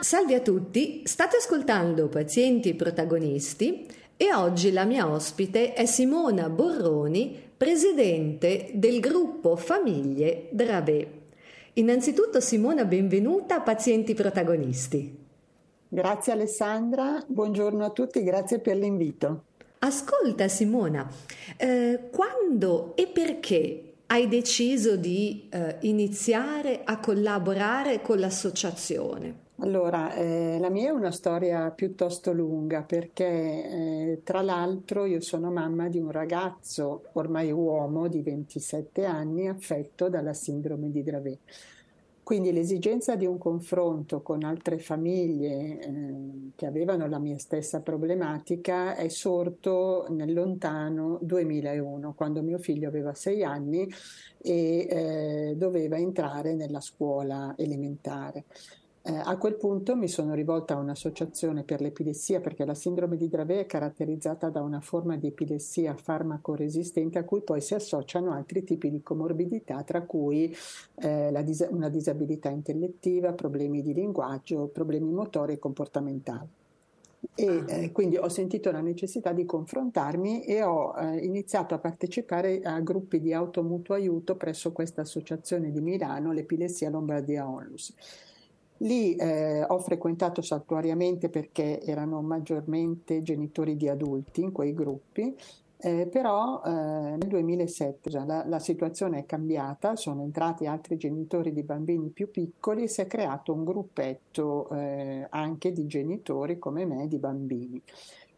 Salve a tutti, state ascoltando Pazienti Protagonisti e oggi la mia ospite è Simona Borroni, presidente del gruppo Famiglie Drave. Innanzitutto Simona, benvenuta a Pazienti Protagonisti. Grazie Alessandra, buongiorno a tutti, grazie per l'invito. Ascolta Simona, eh, quando e perché hai deciso di eh, iniziare a collaborare con l'associazione? Allora, eh, la mia è una storia piuttosto lunga perché eh, tra l'altro io sono mamma di un ragazzo, ormai uomo di 27 anni, affetto dalla sindrome di Dravet. Quindi l'esigenza di un confronto con altre famiglie eh, che avevano la mia stessa problematica è sorto nel lontano 2001, quando mio figlio aveva sei anni e eh, doveva entrare nella scuola elementare. Eh, a quel punto mi sono rivolta a un'associazione per l'epilessia perché la sindrome di Dravet è caratterizzata da una forma di epilessia farmacoresistente a cui poi si associano altri tipi di comorbidità, tra cui eh, dis- una disabilità intellettiva, problemi di linguaggio, problemi motori e comportamentali. E ah. eh, quindi ho sentito la necessità di confrontarmi e ho eh, iniziato a partecipare a gruppi di automutuo aiuto presso questa associazione di Milano, l'Epilessia Lombardia Onlus. Lì eh, ho frequentato saltuariamente perché erano maggiormente genitori di adulti in quei gruppi, eh, però eh, nel 2007 la, la, situazione è cambiata, sono entrati altri genitori di bambini più piccoli e si è creato un gruppetto eh, anche di genitori come me di bambini.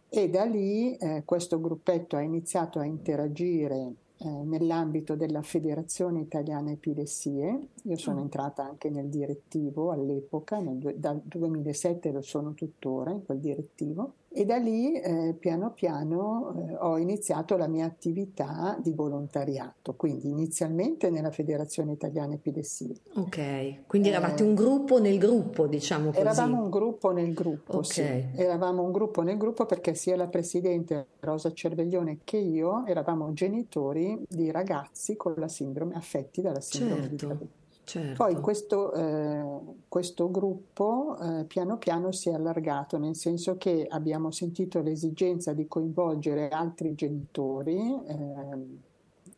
E da lì eh, questo gruppetto ha iniziato a interagire eh, nell'ambito della Federazione Italiana Epilessie. Io sono mm. entrata anche nel direttivo all'epoca, nel, dal 2007 lo sono tuttora in quel direttivo e da lì eh, piano piano eh, ho iniziato la mia attività di volontariato, quindi inizialmente nella Federazione Italiana Epilessia. Ok, quindi eravate eh, un gruppo nel gruppo, diciamo così. Eravamo un gruppo nel gruppo, okay. sì. Eravamo un gruppo nel gruppo perché sia la Presidente Rosa Cerveglione che io eravamo genitori di ragazzi con la sindrome, affetti dalla sindrome certo. di Dravet. Certo. Poi questo, eh, questo gruppo eh, piano piano si è allargato, nel senso che abbiamo sentito l'esigenza di coinvolgere altri genitori eh,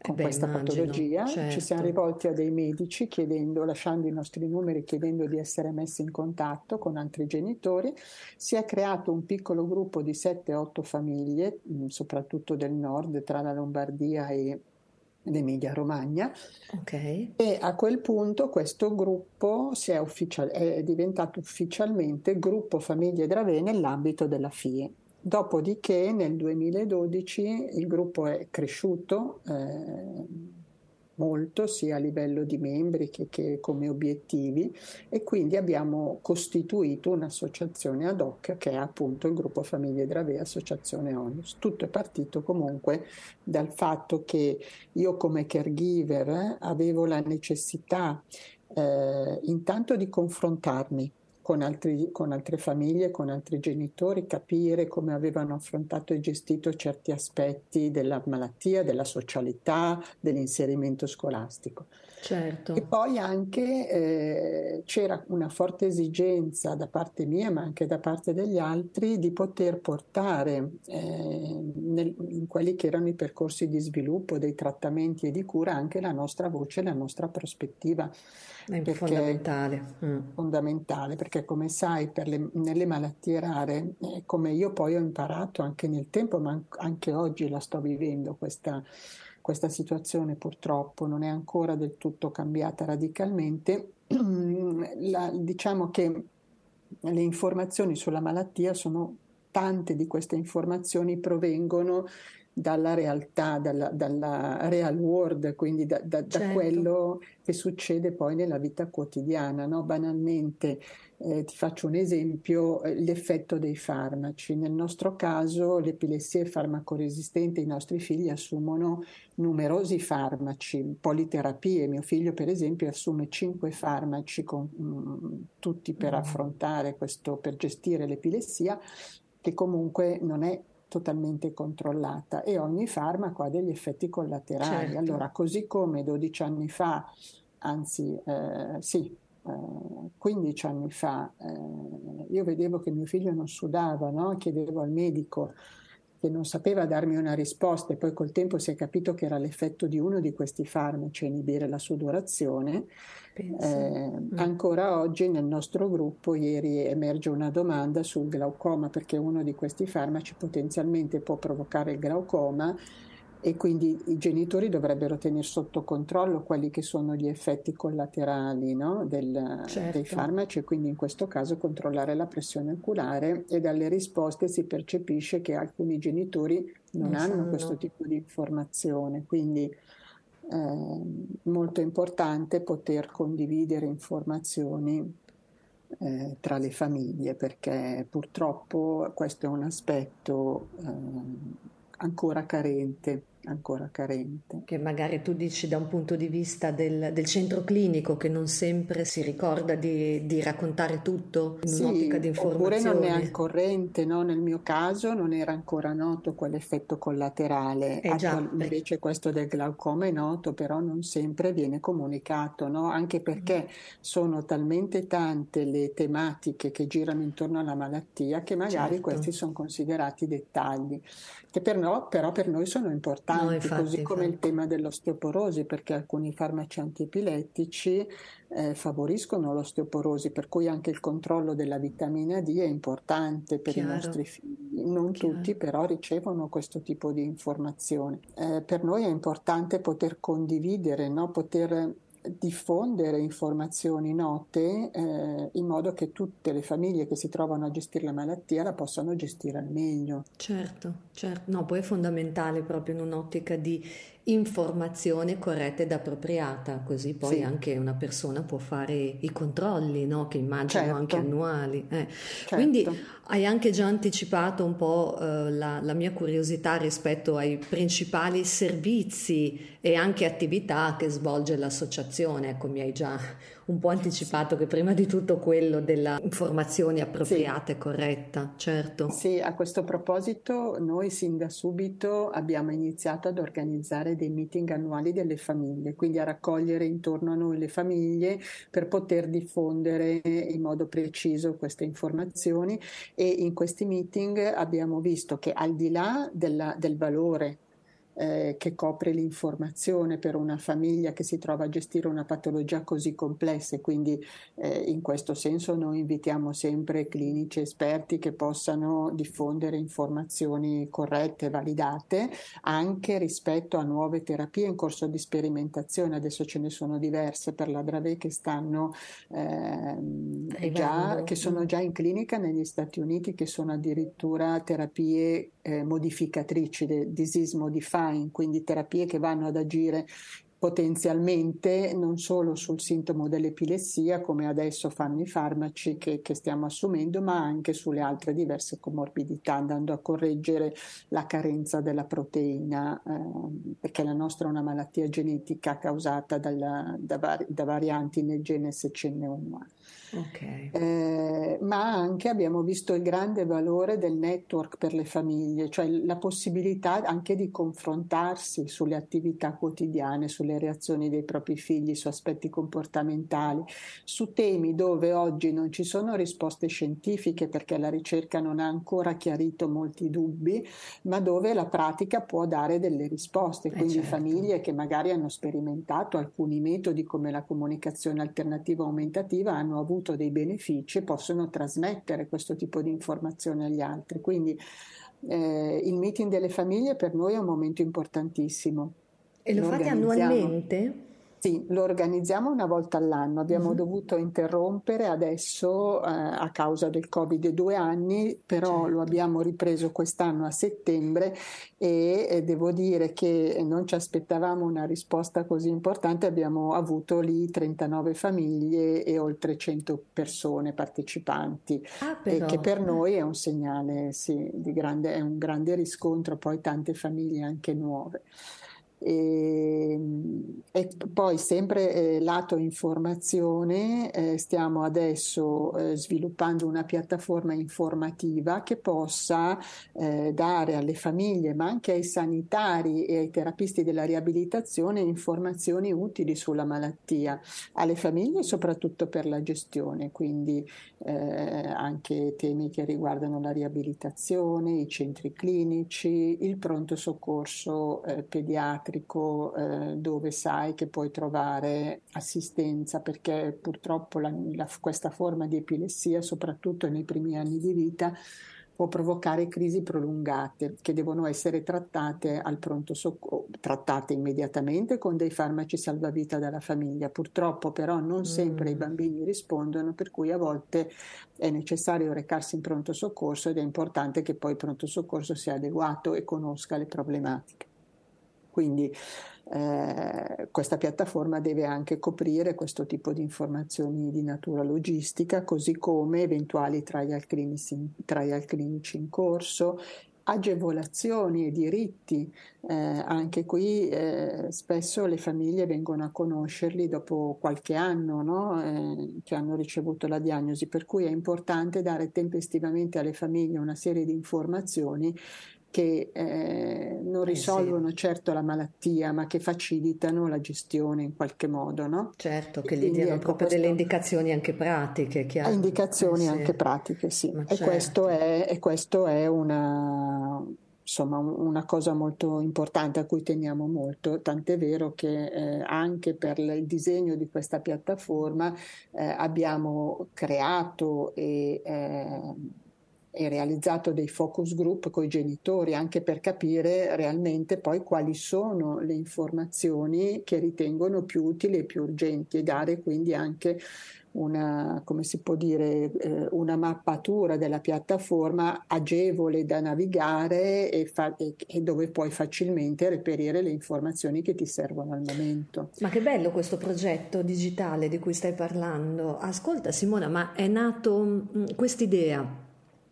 con Beh, questa immagino, patologia. Certo. Ci siamo certo. rivolti a dei medici chiedendo, lasciando i nostri numeri, chiedendo di essere messi in contatto con altri genitori. Si è creato un piccolo gruppo di 7-8 famiglie, soprattutto del nord, tra la Lombardia e l'Emilia Romagna. Okay. E a quel punto questo gruppo è, ufficial- è, diventato ufficialmente gruppo Famiglie Drave nell'ambito della FIE. Dopodiché nel 2012 il gruppo è cresciuto. Eh, molto sia a livello di membri che, che, come obiettivi e quindi abbiamo costituito un'associazione ad hoc che è appunto il gruppo Famiglie Drave Associazione Onus. Tutto è partito comunque dal fatto che io come caregiver avevo la necessità eh, intanto di confrontarmi con, altri, con, altre famiglie, con altri genitori, capire come avevano affrontato e gestito certi aspetti della malattia, della socialità, dell'inserimento scolastico. Certo. E poi anche eh, c'era una forte esigenza da parte mia, ma anche da parte degli altri, di poter portare eh, nel, in quelli che erano i percorsi di sviluppo dei trattamenti e di cura anche la nostra voce, la nostra prospettiva. È fondamentale. Mm. Fondamentale perché come sai le, nelle malattie rare, eh, come io poi ho imparato anche nel tempo, ma anche oggi la sto vivendo questa, questa situazione purtroppo, non è ancora del tutto cambiata radicalmente, la, diciamo che le informazioni sulla malattia sono tante di queste informazioni provengono dalla realtà, dalla, dalla, real world, quindi da, da, certo. da, quello che succede poi nella vita quotidiana. No? Banalmente, eh, ti faccio un esempio, eh, l'effetto dei farmaci. Nel nostro caso l'epilessia è farmacoresistente, i nostri figli assumono numerosi farmaci, politerapie. Mio figlio per esempio assume cinque farmaci, con, mh, mm, tutti per mm. affrontare questo, per gestire l'epilessia, che comunque non è totalmente controllata e ogni farmaco ha degli effetti collaterali. Certo. Allora, così come 12 anni fa anzi eh, sì, 15 eh, anni fa, eh, io vedevo che mio figlio non sudava, no? chiedevo al medico che non sapeva darmi una risposta e poi col tempo si è capito che era l'effetto di uno di questi farmaci a inibire la sudorazione. Eh, mm. Ancora oggi nel nostro gruppo ieri emerge una domanda sul glaucoma perché uno di questi farmaci potenzialmente può provocare il glaucoma e quindi i genitori dovrebbero tenere sotto controllo quelli che sono gli effetti collaterali no? Del, certo. dei farmaci e quindi in questo caso controllare la pressione oculare e dalle risposte si percepisce che alcuni genitori non, non hanno sanno. questo tipo di informazione, quindi eh, molto importante poter condividere informazioni eh, tra le famiglie perché purtroppo questo è un aspetto eh, ancora carente ancora carente. Che magari tu dici da un punto di vista del, del centro clinico che non sempre si ricorda di, di raccontare tutto in sì, un'ottica di informazione. Oppure non è al corrente, no? nel mio caso non era ancora noto quell'effetto collaterale, eh già, invece questo del glaucoma è noto, però non sempre viene comunicato, no? anche perché mm. sono talmente tante le tematiche che girano intorno alla malattia che magari certo. questi sono considerati dettagli, che per no, però per noi sono importanti no, infatti, così come infatti. il tema dell'osteoporosi, perché alcuni farmaci antiepilettici eh, favoriscono l'osteoporosi, per cui anche il controllo della vitamina D è importante per Chiaro. i nostri figli. Non Chiaro. tutti però ricevono questo tipo di informazione. Eh, per noi è importante poter condividere, no? poter diffondere informazioni note eh, in modo che tutte le famiglie che si trovano a gestire la malattia la possano gestire al meglio. Certo, certo. No, poi è fondamentale proprio in un'ottica di informazione corretta ed appropriata, così poi sì. anche una persona può fare i controlli, no? che immagino certo. anche annuali. Eh. Certo. Quindi hai anche già anticipato un po' eh, la, la, mia curiosità rispetto ai principali servizi e anche attività che svolge l'associazione. Ecco, mi hai già un po' anticipato che prima di tutto quello della informazione appropriata sì. e corretta, certo. Sì, a questo proposito noi sin da subito abbiamo iniziato ad organizzare dei meeting annuali delle famiglie, quindi a raccogliere intorno a noi le famiglie per poter diffondere in modo preciso queste informazioni e in questi meeting abbiamo visto che al di là della, del valore eh, che copre l'informazione per una famiglia che si trova a gestire una patologia così complessa e quindi eh, in questo senso noi invitiamo sempre clinici esperti che possano diffondere informazioni corrette e validate anche rispetto a nuove terapie in corso di sperimentazione. Adesso ce ne sono diverse per la Dravet che stanno eh, già, che sono già in clinica negli Stati Uniti, che sono addirittura terapie eh, modificatrici, disease modifying, quindi terapie che vanno ad agire potenzialmente non solo sul sintomo dell'epilessia, come adesso fanno i farmaci che, che, stiamo assumendo, ma anche sulle altre diverse comorbidità, andando a correggere la carenza della proteina, eh, perché la nostra è una malattia genetica causata dalla, da, vari, da, varianti nel gene SCN1. Okay. Eh, ma anche abbiamo visto il grande valore del network per le famiglie, cioè la possibilità anche di confrontarsi sulle attività quotidiane, sulle reazioni dei propri figli, su aspetti comportamentali, su temi dove oggi non ci sono risposte scientifiche perché la ricerca non ha ancora chiarito molti dubbi, ma dove la pratica può dare delle risposte. Eh, Quindi certo. famiglie che magari hanno sperimentato alcuni metodi come la comunicazione alternativa aumentativa hanno avuto dei benefici possono trasmettere questo tipo di informazione agli altri. Quindi eh, il meeting delle famiglie per noi è un momento importantissimo. E lo, lo fate annualmente? Sì, lo organizziamo una volta all'anno. Abbiamo mm-hmm. dovuto interrompere adesso eh, a causa del Covid due anni, però certo. lo abbiamo ripreso quest'anno a settembre e, e devo dire che non ci aspettavamo una risposta così importante. Abbiamo avuto lì 39 famiglie e oltre 100 persone partecipanti, ah, e che per noi è un segnale sì, di grande, è un grande riscontro, poi tante famiglie anche nuove. E, e poi sempre eh, lato informazione, eh, stiamo adesso eh, sviluppando una piattaforma informativa che possa eh, dare alle famiglie, ma anche ai sanitari e ai terapisti della riabilitazione informazioni utili sulla malattia, alle famiglie soprattutto per la gestione, quindi eh, anche temi che riguardano la riabilitazione, i centri clinici, il pronto soccorso eh, pediatrico pediatrico eh, dove sai che puoi trovare assistenza perché purtroppo la, la, questa forma di epilessia, soprattutto nei primi anni di vita, può provocare crisi prolungate che devono essere trattate al pronto soccorso, trattate immediatamente con dei farmaci salvavita dalla famiglia. Purtroppo però non sempre mm. i bambini rispondono, per cui a volte è necessario recarsi in pronto soccorso ed è importante che poi il pronto soccorso sia adeguato e conosca le problematiche. Quindi eh, questa piattaforma deve anche coprire questo tipo di informazioni di natura logistica, così come eventuali trial clinici, trial clinici in corso, agevolazioni e diritti. Eh, anche qui eh, spesso le famiglie vengono a conoscerli dopo qualche anno no? eh, che hanno ricevuto la diagnosi, per cui è importante dare tempestivamente alle famiglie una serie di informazioni che eh, non risolvono eh sì. certo la malattia, ma che facilitano la gestione in qualche modo, no? Certo, che gli diano ecco, proprio delle indicazioni anche pratiche. Chiaro. Indicazioni eh sì. anche pratiche, sì. e, certo. questo è, e questo è una insomma una cosa molto importante a cui teniamo molto, tant'è vero che eh, anche per il disegno di questa piattaforma eh, abbiamo creato e eh, e realizzato dei focus group con i genitori anche per capire realmente poi quali sono le informazioni che ritengono più utili e più urgenti e dare quindi anche una, come si può dire, eh, una mappatura della piattaforma agevole da navigare e, fa- e, e, dove puoi facilmente reperire le informazioni che ti servono al momento. Ma che bello questo progetto digitale di cui stai parlando. Ascolta Simona, ma è nato quest'idea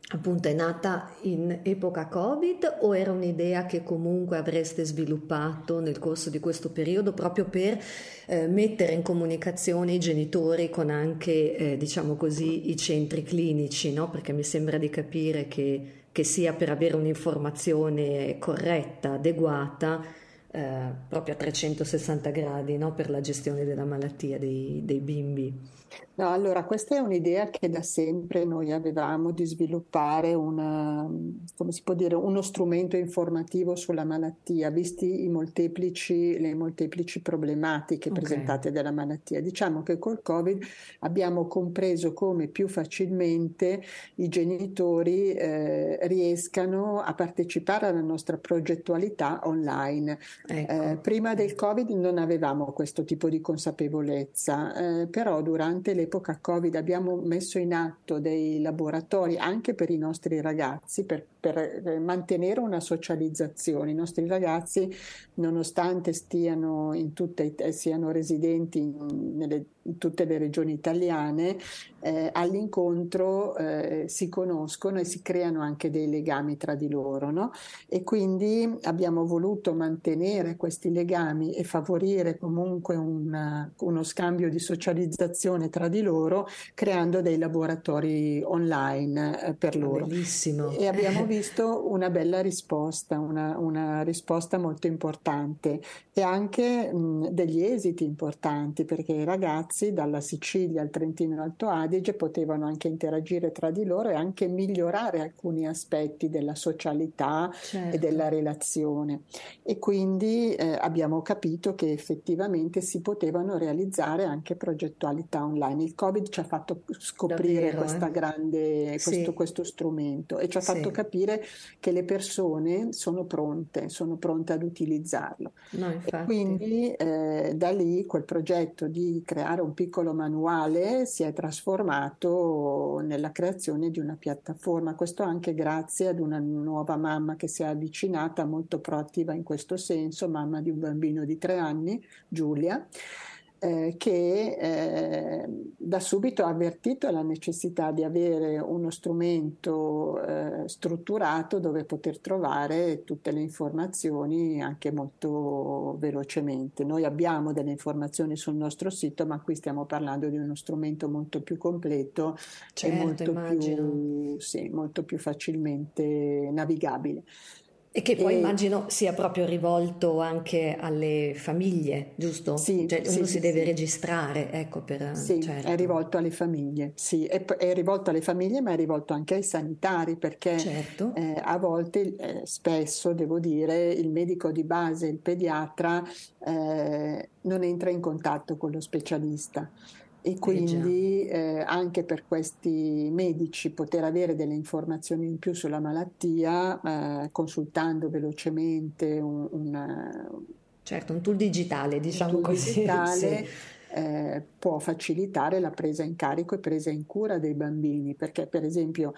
appunto è nata in epoca Covid o era un'idea che comunque avreste sviluppato nel corso di questo periodo proprio per eh, mettere in comunicazione i genitori con anche, eh, diciamo così, i centri clinici, no? Perché mi sembra di capire che, che sia per avere un'informazione corretta, adeguata, eh, proprio a 360 gradi no? per la gestione della malattia dei, dei bimbi. No, allora questa è un'idea che da sempre noi avevamo di sviluppare una, come si può dire, uno strumento informativo sulla malattia, visti i molteplici, le molteplici problematiche okay. presentate dalla malattia. Diciamo che col Covid abbiamo compreso come più facilmente i genitori eh, riescano a partecipare alla nostra progettualità online. Ecco. Eh, prima del Covid non avevamo questo tipo di consapevolezza, eh, però durante durante l'epoca Covid abbiamo messo in atto dei laboratori anche per i nostri ragazzi per, per eh, mantenere una socializzazione. I nostri ragazzi, nonostante stiano in tutte, siano residenti in, nelle in tutte le regioni italiane, eh, all'incontro eh, si conoscono e si creano anche dei legami tra di loro. No? E quindi abbiamo voluto mantenere questi legami e favorire comunque una, uno scambio di socializzazione tra di loro, creando dei laboratori online eh, per loro. Bellissimo. E abbiamo visto una bella risposta, una, una risposta molto importante e anche mh, degli esiti importanti perché i ragazzi dalla Sicilia al Trentino Alto Adige potevano anche interagire tra di loro e anche migliorare alcuni aspetti della socialità certo. e della relazione. E quindi eh, abbiamo capito che effettivamente si potevano realizzare anche progettualità online. Il Covid ci ha fatto scoprire Davvero, questa eh? grande, questo, sì. questo, strumento e ci ha sì. fatto capire che le persone sono pronte, sono pronte ad utilizzarlo. No, quindi eh, da lì quel progetto di creare un piccolo manuale si è trasformato nella creazione di una piattaforma. Questo anche grazie ad una nuova mamma che si è avvicinata, molto proattiva in questo senso, mamma di un bambino di tre anni, Giulia. Eh, che eh, da subito ha avvertito la necessità di avere uno strumento eh, strutturato dove poter trovare tutte le informazioni anche molto velocemente. Noi abbiamo delle informazioni sul nostro sito, ma qui stiamo parlando di uno strumento molto più completo certo, e molto più, sì, molto più facilmente navigabile. E che poi e... immagino sia proprio rivolto anche alle famiglie, giusto? Sì, cioè, uno sì, si sì, deve registrare, ecco, per... Sì, certo. è rivolto alle famiglie, sì, è, è, rivolto alle famiglie ma è rivolto anche ai sanitari perché certo. eh, a volte, eh, spesso devo dire, il medico di base, il pediatra, eh, non entra in contatto con lo specialista e eh, quindi eh, anche per questi medici poter avere delle informazioni in più sulla malattia eh, consultando velocemente un, un, certo, un tool digitale, diciamo un tool così. Digitale, sì eh, può facilitare la presa in carico e presa in cura dei bambini, perché per esempio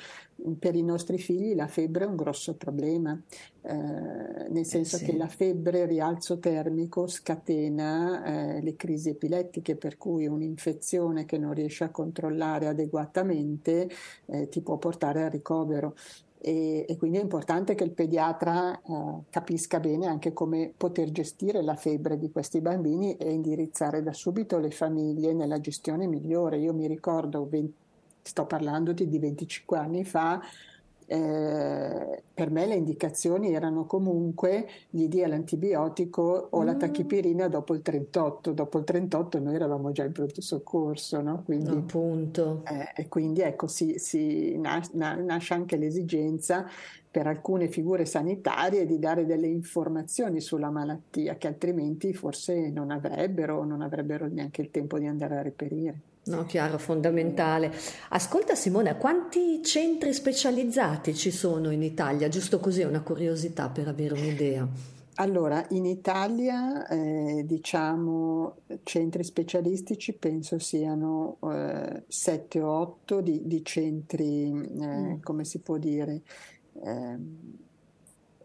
per i nostri figli la febbre è un grosso problema, eh, nel eh, senso eh sì. che la febbre, rialzo termico, scatena eh, le crisi epilettiche, per cui un'infezione che non riesce a controllare adeguatamente eh, ti può portare al ricovero e, e, quindi è importante che il pediatra eh, capisca bene anche come poter gestire la febbre di questi bambini e indirizzare da subito le famiglie nella gestione migliore. Io mi ricordo, 20, sto parlando di, di 25 anni fa, eh, per me le indicazioni erano comunque gli dia l'antibiotico o mm. la tachipirina dopo il 38. Dopo il 38 noi eravamo già in pronto soccorso, no? Quindi, Appunto. Eh, e quindi ecco, si, si nas- nasce anche l'esigenza per alcune figure sanitarie di dare delle informazioni sulla malattia che altrimenti forse non avrebbero, non avrebbero neanche il tempo di andare a reperire. No, chiaro, fondamentale. Ascolta Simone, quanti centri specializzati ci sono in Italia? Giusto così, una curiosità per avere un'idea. Allora, in Italia, eh, diciamo, centri specialistici penso siano eh, 7 o 8 di, di centri, eh, mm. come si può dire, ehm,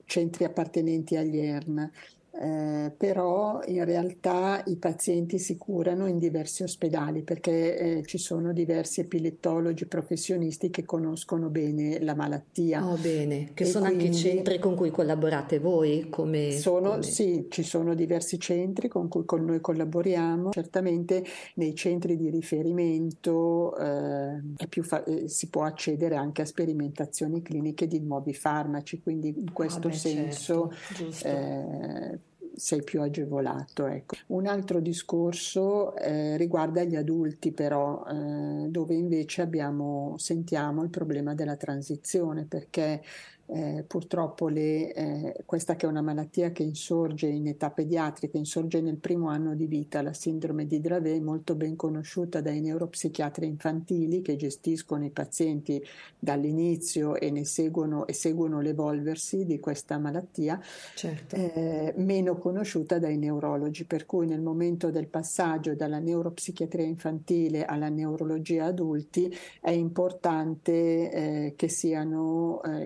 centri appartenenti agli ERN. Eh, però in realtà i pazienti si curano in diversi ospedali perché eh, ci sono diversi epilettologi professionisti che conoscono bene la malattia. Oh, bene, che e sono anche i centri con cui collaborate voi? Come, sono, come... Sì, ci sono diversi centri con cui con noi collaboriamo. Certamente nei centri di riferimento eh, fa- eh, si può accedere anche a sperimentazioni cliniche di nuovi farmaci, quindi in ah, questo ah, beh, senso certo, sei più agevolato. Ecco. Un altro discorso eh, riguarda gli adulti però, eh, dove invece abbiamo, sentiamo il problema della transizione perché eh, purtroppo le, eh, questa che è una malattia che insorge in età pediatrica, insorge nel primo anno di vita, la sindrome di Dravet, molto ben conosciuta dai neuropsichiatri infantili che gestiscono i pazienti dall'inizio e ne seguono, e seguono l'evolversi di questa malattia, certo. eh, meno conosciuta dai neurologi, per cui nel momento del passaggio dalla neuropsichiatria infantile alla neurologia adulti è importante eh, che siano eh,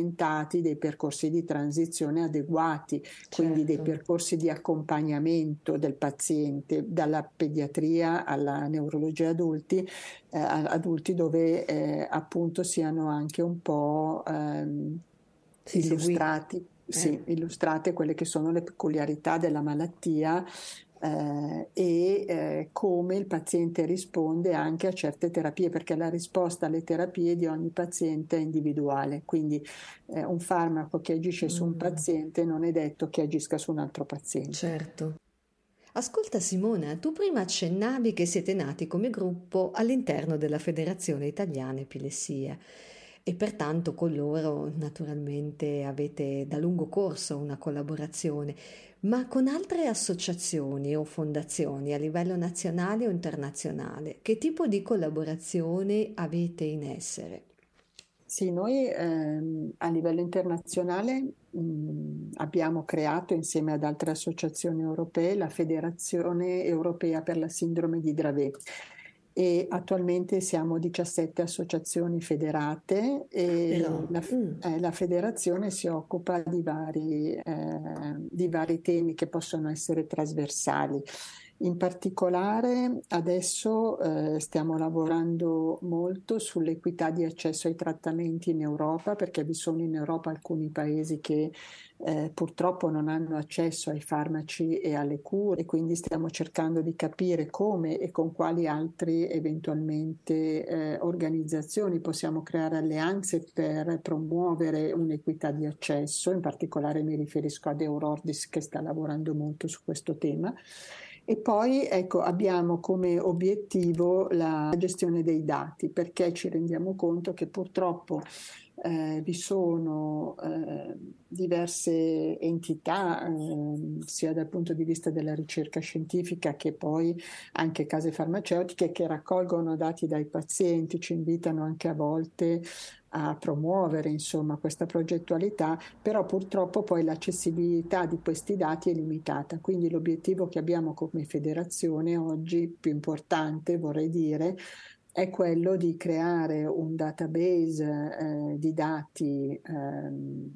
implementati dei percorsi di transizione adeguati, certo. quindi dei certo. percorsi di accompagnamento del paziente dalla pediatria alla neurologia adulti, eh, adulti dove eh, appunto siano anche un po' ehm, illustrati. Sì, eh. illustrate quelle che sono le peculiarità della malattia eh, e eh, come il paziente risponde anche a certe terapie, perché la risposta alle terapie di ogni paziente è individuale, quindi eh, un farmaco che agisce mm. su un mm. paziente non è detto che agisca su un altro paziente. Certo. Ascolta Simona, tu prima accennavi che siete nati come gruppo all'interno della Federazione Italiana Epilessia e pertanto con loro naturalmente avete da lungo corso una collaborazione ma con altre associazioni o fondazioni a livello nazionale o internazionale, che tipo di collaborazione avete in essere? Sì, noi ehm, a livello internazionale mh, abbiamo creato insieme ad altre associazioni europee la Federazione Europea per la Sindrome di Dravet e attualmente siamo 17 associazioni federate e Però, la, mm. eh, la, federazione si occupa di vari, eh, di vari, temi che possono essere trasversali. In particolare adesso eh, stiamo lavorando molto sull'equità di accesso ai trattamenti in Europa perché vi sono in Europa alcuni paesi che eh, purtroppo non hanno accesso ai farmaci e alle cure e quindi stiamo cercando di capire come e con quali altri eventualmente eh, organizzazioni possiamo creare alleanze per promuovere un'equità di accesso, in particolare mi riferisco ad Eurordis che sta lavorando molto su questo tema. E poi ecco, abbiamo come obiettivo la gestione dei dati perché ci rendiamo conto che purtroppo eh, vi sono eh, diverse entità, eh, sia dal punto di vista della ricerca scientifica che poi anche case farmaceutiche che raccolgono dati dai pazienti, ci invitano anche a volte a promuovere insomma, questa progettualità, però purtroppo poi l'accessibilità di questi dati è limitata. Quindi l'obiettivo che abbiamo come federazione oggi, più importante vorrei dire, è quello di creare un database eh, di dati ehm,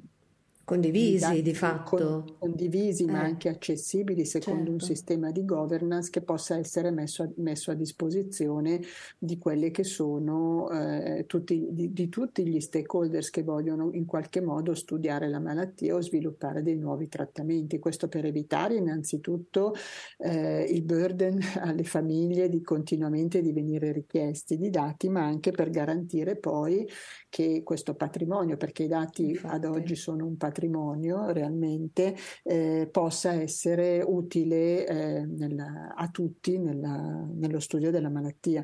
condivisi di fatto. Con, condivisi eh. ma anche accessibili secondo certo. un sistema di governance che possa essere messo a, messo a disposizione di quelli che sono eh, tutti, di, di, tutti gli stakeholders che vogliono in qualche modo studiare la malattia o sviluppare dei nuovi trattamenti. Questo per evitare innanzitutto eh, il burden alle famiglie di continuamente di venire richiesti di dati, ma anche per garantire poi che questo patrimonio, perché i dati Infatti. ad oggi sono un patrimonio patrimonio realmente eh, possa essere utile eh, nella, a tutti nella, nello studio della malattia.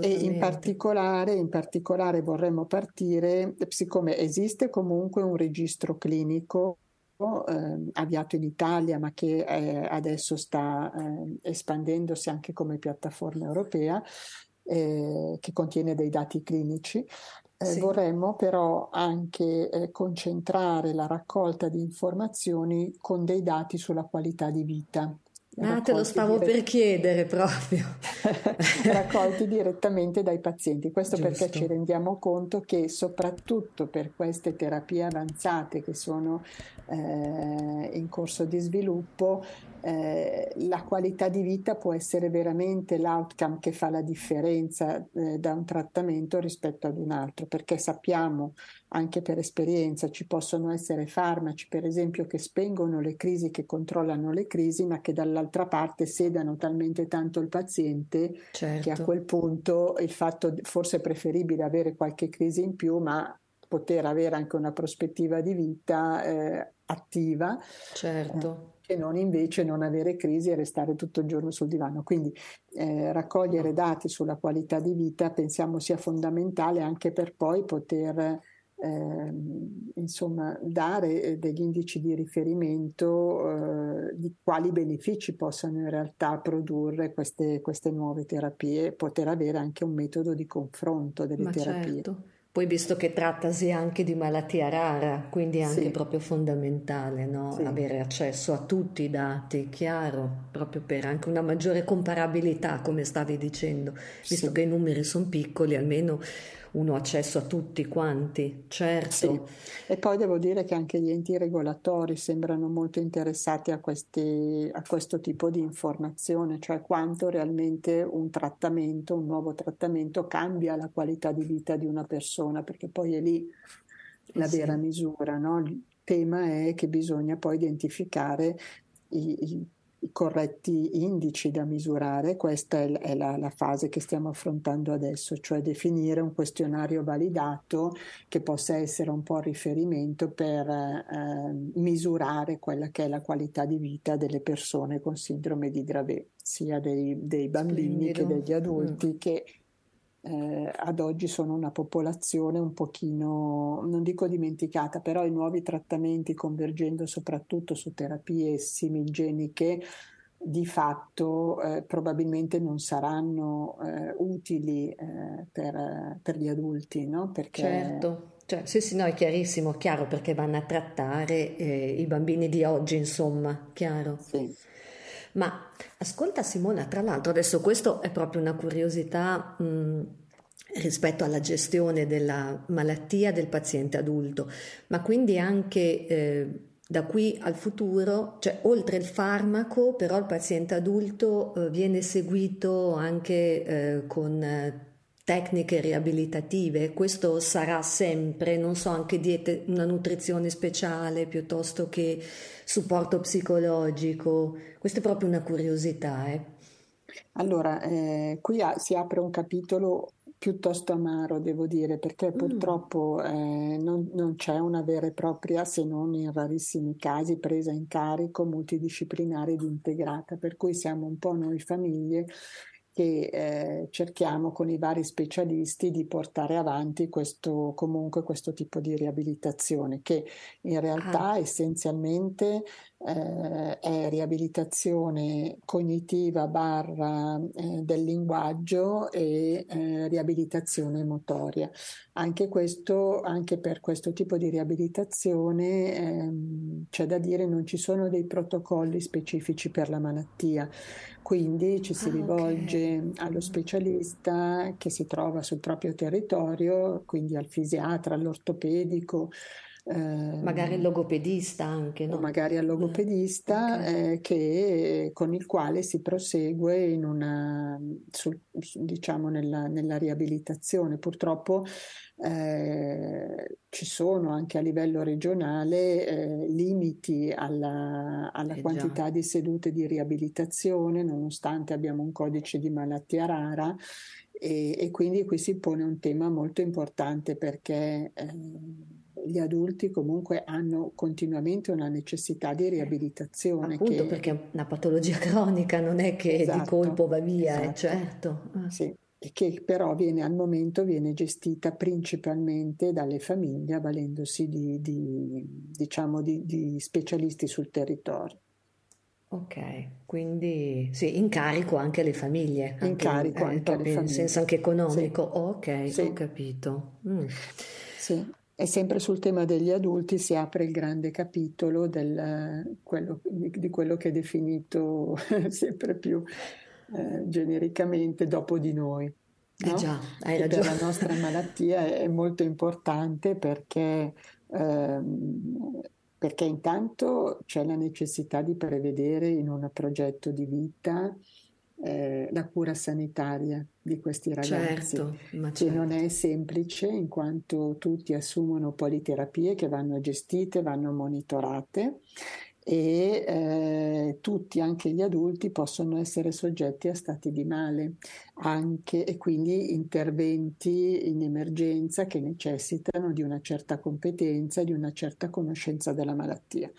E in particolare, in particolare vorremmo partire, siccome esiste comunque un registro clinico eh, avviato in Italia ma che eh, adesso sta eh, espandendosi anche come piattaforma europea eh, che contiene dei dati clinici eh, sì. Vorremmo però anche eh, concentrare la raccolta di informazioni con dei dati sulla qualità di vita. Ah, te lo stavo dirett- per chiedere proprio. raccolti direttamente dai pazienti. Questo Giusto. perché ci rendiamo conto che soprattutto per queste terapie avanzate che sono eh, in corso di sviluppo, eh, la qualità di vita può essere veramente l'outcome che fa la differenza eh, da un trattamento rispetto ad un altro, perché sappiamo anche per esperienza ci possono essere farmaci, per esempio, che spengono le crisi, che controllano le crisi, ma che dall'altra parte sedano talmente tanto il paziente certo. che a certo. quel punto il fatto forse è preferibile avere qualche crisi in più, ma poter avere anche una prospettiva di vita eh, attiva. Certo. Che non invece non avere crisi e restare tutto il giorno sul divano. Quindi eh, raccogliere dati sulla qualità di vita pensiamo sia fondamentale anche per poi poter eh, insomma, dare eh, degli indici di riferimento eh, di quali benefici possano in realtà produrre queste, queste nuove terapie, poter avere anche un metodo di confronto delle Ma terapie. Certo. Poi visto che trattasi anche di malattia rara, quindi è anche sì. proprio fondamentale no? sì. avere accesso a tutti i dati, chiaro, proprio per anche una maggiore comparabilità, come stavi dicendo, visto sì. che i numeri sono piccoli, almeno uno accesso a tutti quanti, certo. Sì. E poi devo dire che anche gli enti regolatori sembrano molto interessati a, questi, a questo tipo di informazione, cioè quanto realmente un trattamento, un nuovo trattamento cambia la qualità di vita di una persona, perché poi è lì la sì. vera misura. No? Il tema è che bisogna poi identificare i i corretti indici da misurare, questa è, è la, la, fase che stiamo affrontando adesso, cioè definire un questionario validato che possa essere un po' riferimento per eh, misurare quella che è la qualità di vita delle persone con sindrome di Dravet, sia dei, dei bambini Splendido. che degli adulti mm. che eh, ad oggi sono una popolazione un pochino, non dico dimenticata, però i nuovi trattamenti convergendo soprattutto su terapie similgeniche di fatto eh, probabilmente non saranno eh, utili eh, per, per, gli adulti, no? Perché... Certo. Cioè, sì, sì, no, è chiarissimo, chiaro, perché vanno a trattare eh, i bambini di oggi, insomma, chiaro. Sì. Ma ascolta Simona, tra l'altro adesso questo è proprio una curiosità mh, rispetto alla gestione della malattia del paziente adulto, ma quindi anche eh, da qui al futuro, cioè oltre il farmaco, però il paziente adulto eh, viene seguito anche eh, con tecniche riabilitative. Questo sarà sempre, non so, anche diete, una nutrizione speciale piuttosto che supporto psicologico. Questa è proprio una curiosità. Eh. Allora, eh, qui si apre un capitolo piuttosto amaro, devo dire, perché mm. purtroppo eh, non, non, c'è una vera e propria, se non in rarissimi casi, presa in carico multidisciplinare ed integrata, per cui siamo un po' noi famiglie che eh, cerchiamo con i vari specialisti di portare avanti questo, comunque questo tipo di riabilitazione che in realtà ah. essenzialmente eh, è riabilitazione cognitiva barra eh, del linguaggio e eh, riabilitazione motoria. Anche, questo, anche per questo tipo di riabilitazione ehm, c'è da dire non ci sono dei protocolli specifici per la malattia. Quindi ci si ah, rivolge okay. allo specialista che si trova sul proprio territorio, quindi al fisiatra, all'ortopedico, eh, magari al logopedista anche, no? magari al logopedista okay. eh, che, con il quale si prosegue in una, sul, diciamo nella, nella, riabilitazione. Purtroppo eh, ci sono anche a livello regionale eh, limiti alla, alla eh quantità già. di sedute di riabilitazione, nonostante abbiamo un codice di malattia rara. E, e quindi qui si pone un tema molto importante perché eh, gli adulti comunque hanno continuamente una necessità di riabilitazione. Appunto che... perché una patologia cronica, non è che esatto, di colpo va via, eh, esatto. certo. Ah. Sì, e che però viene al momento viene gestita principalmente dalle famiglie, avvalendosi di, di, diciamo, di, di specialisti sul territorio. Ok, quindi sì, incarico anche le famiglie. Incarico anche, eh, anche alle famiglie. In senso anche economico. Sì. ok, sì. ho capito. Mm. Sì. E sempre sul tema degli adulti si apre il grande capitolo del, quello, di, quello che è definito sempre più eh, genericamente dopo di noi. Eh no? Eh già, hai ragione. La nostra malattia è molto importante perché, ehm, perché intanto c'è la necessità di prevedere in un progetto di vita eh, la cura sanitaria di questi ragazzi, certo, che certo. non è semplice in quanto tutti assumono politerapie che vanno gestite, vanno monitorate e eh, tutti, anche gli adulti, possono essere soggetti a stati di male anche, e quindi interventi in emergenza che necessitano di una certa competenza di una certa conoscenza della malattia.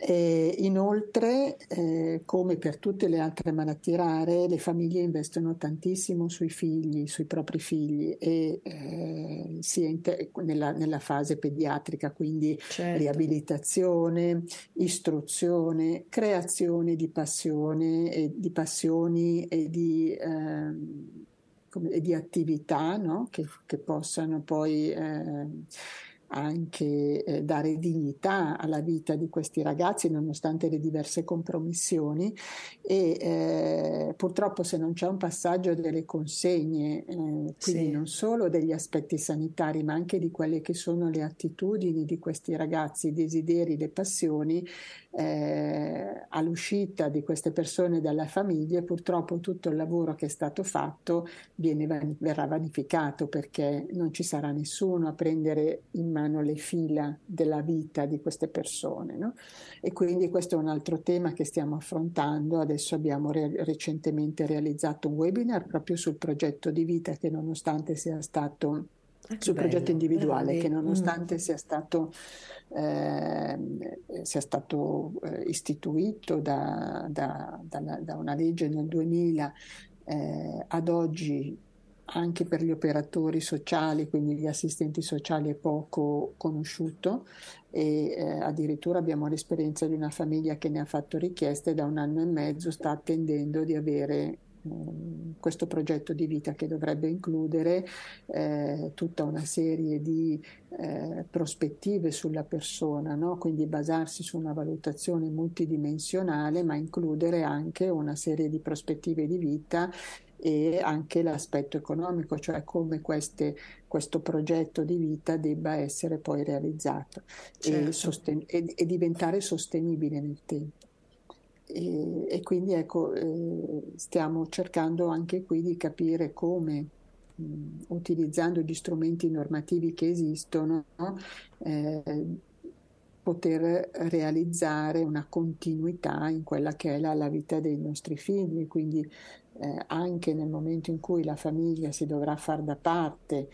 E inoltre, eh, come per tutte le altre malattie rare, le famiglie investono tantissimo sui figli, sui propri figli, e eh, sia te- nella, nella, fase pediatrica, quindi certo. riabilitazione, istruzione, creazione di passione, e di passioni e di, eh, come, di attività no? che, che, possano poi eh, anche eh, dare dignità alla vita di questi ragazzi nonostante le diverse compromissioni e eh, purtroppo se non c'è un passaggio delle consegne, eh, quindi sì. non solo degli aspetti sanitari ma anche di quelle che sono le attitudini di questi ragazzi, i desideri, le passioni, eh, all'uscita di queste persone dalla famiglia purtroppo tutto il lavoro che è stato fatto viene, verrà vanificato perché non ci sarà nessuno a prendere in mano le fila della vita di queste persone. No? E quindi questo è un altro tema che stiamo affrontando. Adesso abbiamo re- recentemente realizzato un webinar proprio sul progetto di vita che nonostante sia stato ah, sul bello, progetto individuale bello. che nonostante mm. sia stato, eh, sia stato eh, istituito da, da, da, da, una legge nel 2000 eh, ad oggi anche per gli operatori sociali, quindi gli assistenti sociali è poco conosciuto e eh, addirittura abbiamo l'esperienza di una famiglia che ne ha fatto richieste da un anno e mezzo sta attendendo di avere questo progetto di vita che dovrebbe includere eh, tutta una serie di eh, prospettive sulla persona, no? quindi basarsi su una valutazione multidimensionale, ma includere anche una serie di prospettive di vita e anche l'aspetto economico, cioè come queste, questo progetto di vita debba essere poi realizzato certo. e, sosten- e, e, diventare sostenibile nel tempo. E, e quindi ecco, eh, stiamo cercando anche qui di capire come mh, utilizzando gli strumenti normativi che esistono, eh, poter realizzare una continuità in quella che è la, la vita dei nostri figli, quindi eh, anche nel momento in cui la famiglia si dovrà far da parte.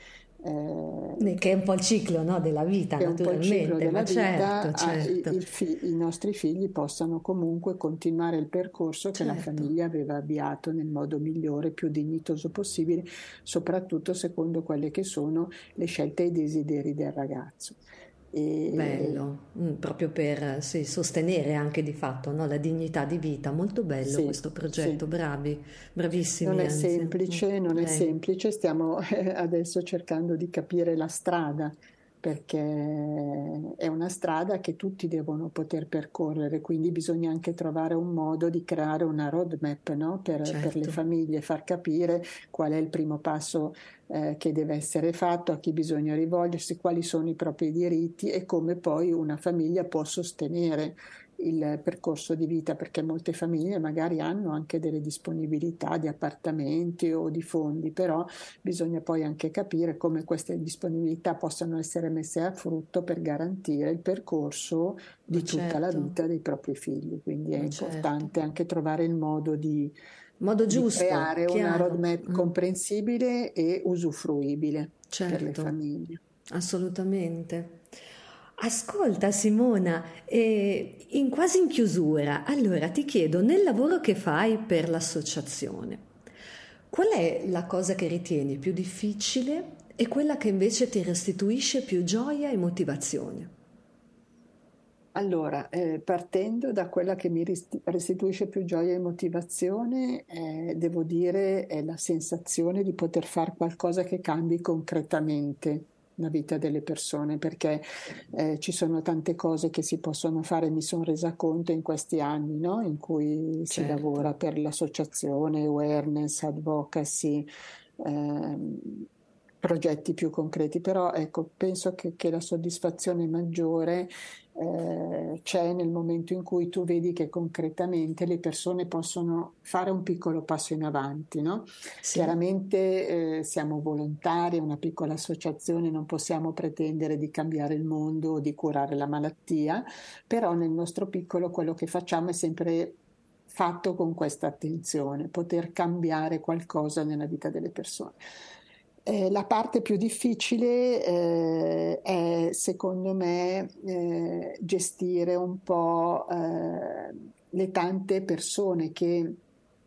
Eh, che è un po' il ciclo no, della vita, naturalmente. Della certo, vita, certo. I, fi- i, nostri figli possano comunque continuare il percorso che certo. la famiglia aveva avviato nel modo migliore, più dignitoso possibile, soprattutto secondo quelle che sono le scelte e i desideri del ragazzo. E... Bello, mm, proprio per sì, sostenere anche di fatto no, la dignità di vita, molto bello sì, questo progetto, sì. bravi, bravissimi. Non è anzi. semplice, non è semplice, stiamo adesso cercando di capire la strada perché è una strada che tutti devono poter percorrere, quindi bisogna anche trovare un modo di creare una roadmap no? per, certo. per, le certo. famiglie, far capire qual è il primo passo eh, che deve essere fatto, a chi bisogna rivolgersi, quali sono i propri diritti e come poi una famiglia può sostenere il percorso di vita perché molte famiglie magari hanno anche delle disponibilità di appartamenti o di fondi, però bisogna poi anche capire come queste disponibilità possano essere messe a frutto per garantire il percorso di Ma tutta certo. la vita dei propri figli. Quindi è Ma importante certo. anche trovare il modo di, modo giusto, di creare chiaro. una roadmap mm. comprensibile e usufruibile certo. per le certo. famiglie. Assolutamente. Ascolta Simona, eh, in quasi in chiusura, allora ti chiedo, nel lavoro che fai per l'associazione, qual è la cosa che ritieni più difficile e quella che invece ti restituisce più gioia e motivazione? Allora, eh, partendo da quella che mi restituisce più gioia e motivazione, eh, devo dire è la sensazione di poter fare qualcosa che cambi concretamente la vita delle persone perché eh, ci sono tante cose che si possono fare, mi sono resa conto in questi anni no? in cui certo. si lavora per l'associazione, awareness, advocacy, ehm, progetti più concreti, però ecco, penso che, che la soddisfazione maggiore eh, c'è nel momento in cui tu vedi che concretamente le persone possono fare un piccolo passo in avanti. No? Sì. Chiaramente eh, siamo volontari, una piccola associazione, non possiamo pretendere di cambiare il mondo o di curare la malattia, però nel nostro piccolo quello che facciamo è sempre fatto con questa attenzione, poter cambiare qualcosa nella vita delle persone. Eh, la parte più difficile eh, è, secondo me, eh, gestire un po' eh, le tante persone che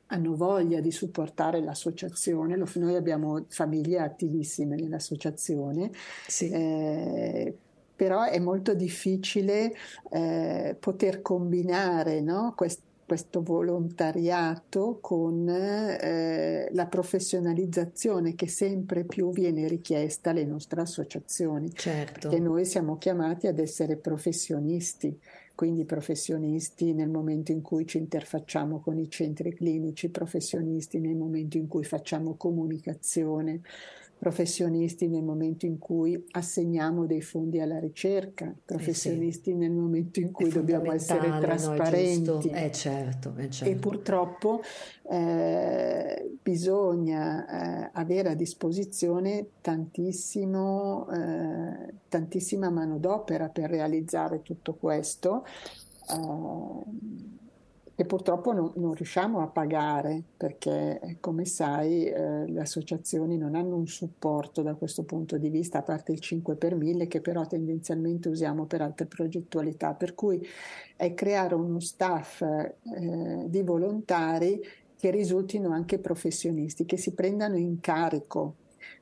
hanno voglia di supportare l'associazione. Noi abbiamo famiglie attivissime nell'associazione, sì. Eh, però è molto difficile eh, poter combinare no, quest- questo volontariato con eh, la professionalizzazione che sempre più viene richiesta alle nostre associazioni. Certo. Perché noi siamo chiamati ad essere professionisti, quindi professionisti nel momento in cui ci interfacciamo con i centri clinici, professionisti nel momento in cui facciamo comunicazione, professionisti nel momento in cui assegniamo dei fondi alla ricerca, professionisti eh sì. nel momento in cui dobbiamo essere trasparenti. No, è, eh certo, è certo. E purtroppo eh, bisogna eh, avere a disposizione tantissimo, eh, tantissima manodopera per realizzare tutto questo. Che purtroppo non, non, riusciamo a pagare perché, come sai, eh, le associazioni non hanno un supporto da questo punto di vista, a parte il 5 per 1000 che però tendenzialmente usiamo per altre progettualità, per cui è creare uno staff eh, di volontari che risultino anche professionisti, che si prendano in carico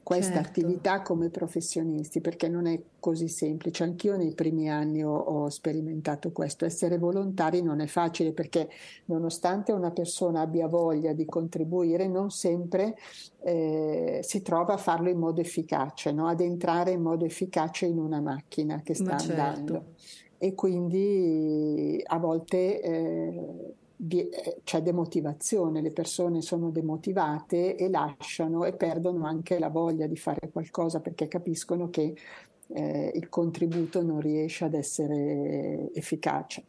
questa certo. attività come professionisti, perché non è così semplice. Anch'io nei primi anni ho, ho, sperimentato questo. Essere volontari non è facile perché nonostante una persona abbia voglia di contribuire, non sempre eh, si trova a farlo in modo efficace, no? ad entrare in modo efficace in una macchina che sta certo. andando. E quindi a volte... Eh, eh, c'è demotivazione, le persone sono demotivate e lasciano e perdono anche la voglia di fare qualcosa perché capiscono che eh, il contributo non riesce ad essere efficace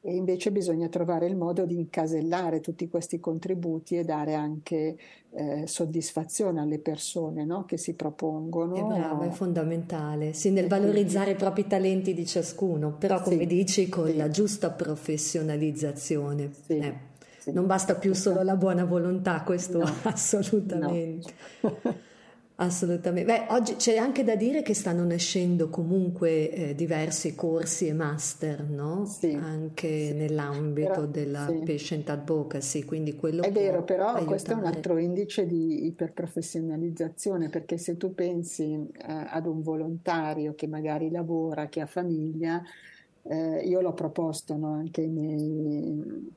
e invece bisogna trovare il modo di incasellare tutti questi contributi e dare anche eh, soddisfazione alle persone no? che si propongono. È bravo, è fondamentale, sì, nel valorizzare i propri talenti di ciascuno, però come sì, dici con sì. la giusta professionalizzazione. Sì. Eh. Non basta più solo la buona volontà, questo no. assolutamente. No. Assolutamente. Beh, oggi c'è anche da dire che stanno nascendo comunque eh, diversi corsi e master, no? Sì, anche sì. nell'ambito però, della sì. patient advocacy, quindi quello È vero, però aiutare. questo è un altro indice di iperprofessionalizzazione, perché se tu pensi eh, ad un volontario che magari lavora, che ha famiglia, eh, io l'ho proposto no, anche nei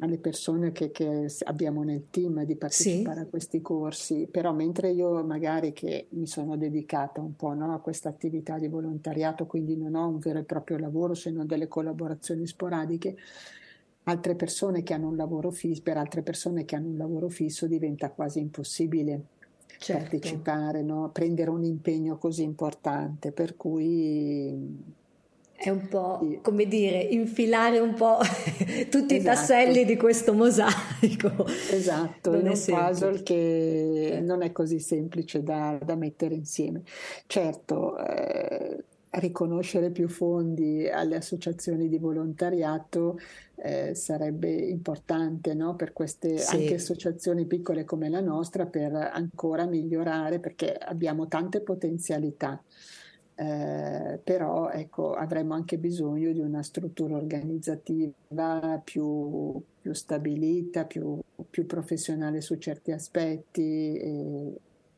alle persone che, che, abbiamo nel team di partecipare sì. a questi corsi, però mentre io magari che mi sono dedicata un po' no, a questa attività di volontariato, quindi non ho un vero e proprio lavoro se non delle collaborazioni sporadiche, altre persone che hanno un lavoro fisso, per altre persone che hanno un lavoro fisso diventa quasi impossibile certo. partecipare, no? prendere un impegno così importante, per cui è un po' come dire, infilare un po' tutti esatto. i tasselli di questo mosaico. Esatto, non è un semplice. puzzle che non è così semplice da, da mettere insieme. Certo, eh, riconoscere più fondi alle associazioni di volontariato eh, sarebbe importante no? per queste sì. anche associazioni piccole come la nostra per ancora migliorare perché abbiamo tante potenzialità. Eh, però ecco, avremmo anche bisogno di una struttura organizzativa più, più stabilita, più, più, professionale su certi aspetti eh,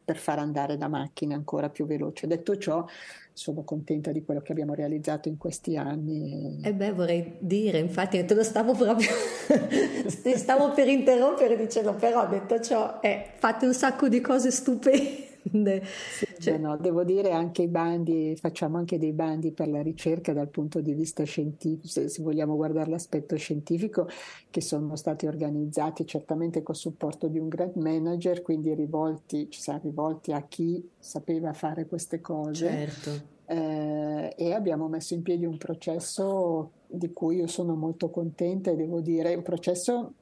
per far andare la macchina ancora più veloce. Detto ciò, sono contenta di quello che abbiamo realizzato in questi anni. E eh beh, vorrei dire, infatti, te lo stavo proprio, stavo per interrompere dicendo, però detto ciò, eh, fate un sacco di cose stupende sì, cioè, no, devo dire anche i bandi, facciamo anche dei bandi per la ricerca dal punto di vista scientifico, se, se vogliamo guardare l'aspetto scientifico, che sono stati organizzati certamente col supporto di un grant manager, quindi rivolti, ci siamo rivolti a chi sapeva fare queste cose. Certo. Eh, e abbiamo messo in piedi un processo di cui io sono molto contenta e devo dire un processo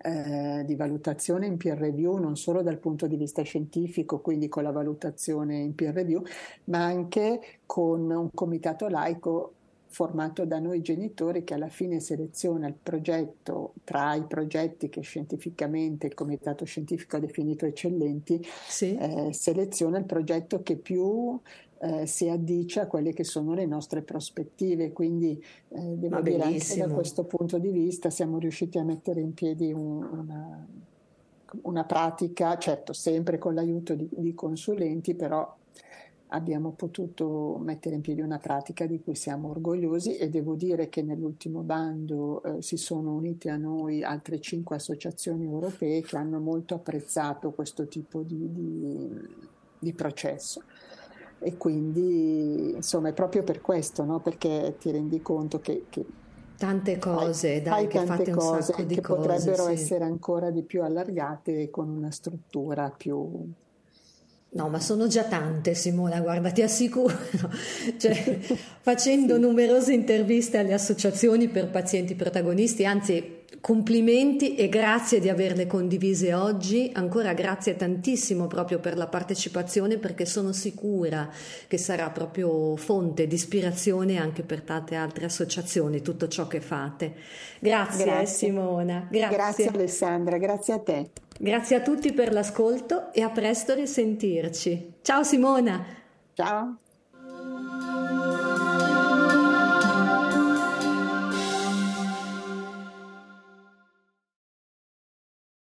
eh, di valutazione in peer review, non solo dal punto di vista scientifico, quindi con la valutazione in peer review, ma anche con un comitato laico formato da noi genitori che alla fine seleziona il progetto tra i progetti che scientificamente il comitato scientifico ha definito eccellenti, sì. eh, seleziona il progetto che più eh, si addice a quelle che sono le nostre prospettive. Quindi eh, devo Ma dire anche da questo punto di vista siamo riusciti a mettere in piedi un, una, una, pratica, certo sempre con l'aiuto di, di consulenti, però abbiamo potuto mettere in piedi una pratica di cui siamo orgogliosi e devo dire che nell'ultimo bando eh, si sono unite a noi altre cinque associazioni europee che hanno molto apprezzato questo tipo di, di, di processo e quindi insomma è proprio per questo, no? perché ti rendi conto che, che tante cose, fai, dai, fai tante cose che cose, potrebbero sì. essere ancora di più allargate con una struttura più No, ma sono già tante, Simona, guarda, ti assicuro. Cioè, facendo numerose interviste alle associazioni per pazienti protagonisti, anzi, complimenti e grazie di averle condivise oggi. Ancora grazie tantissimo proprio per la partecipazione, perché sono sicura che sarà proprio fonte di ispirazione anche per tante altre associazioni, tutto ciò che fate. Grazie, grazie. Simona. Grazie. grazie Alessandra, grazie a te. Grazie a tutti per l'ascolto e a presto risentirci. Ciao Simona. Ciao.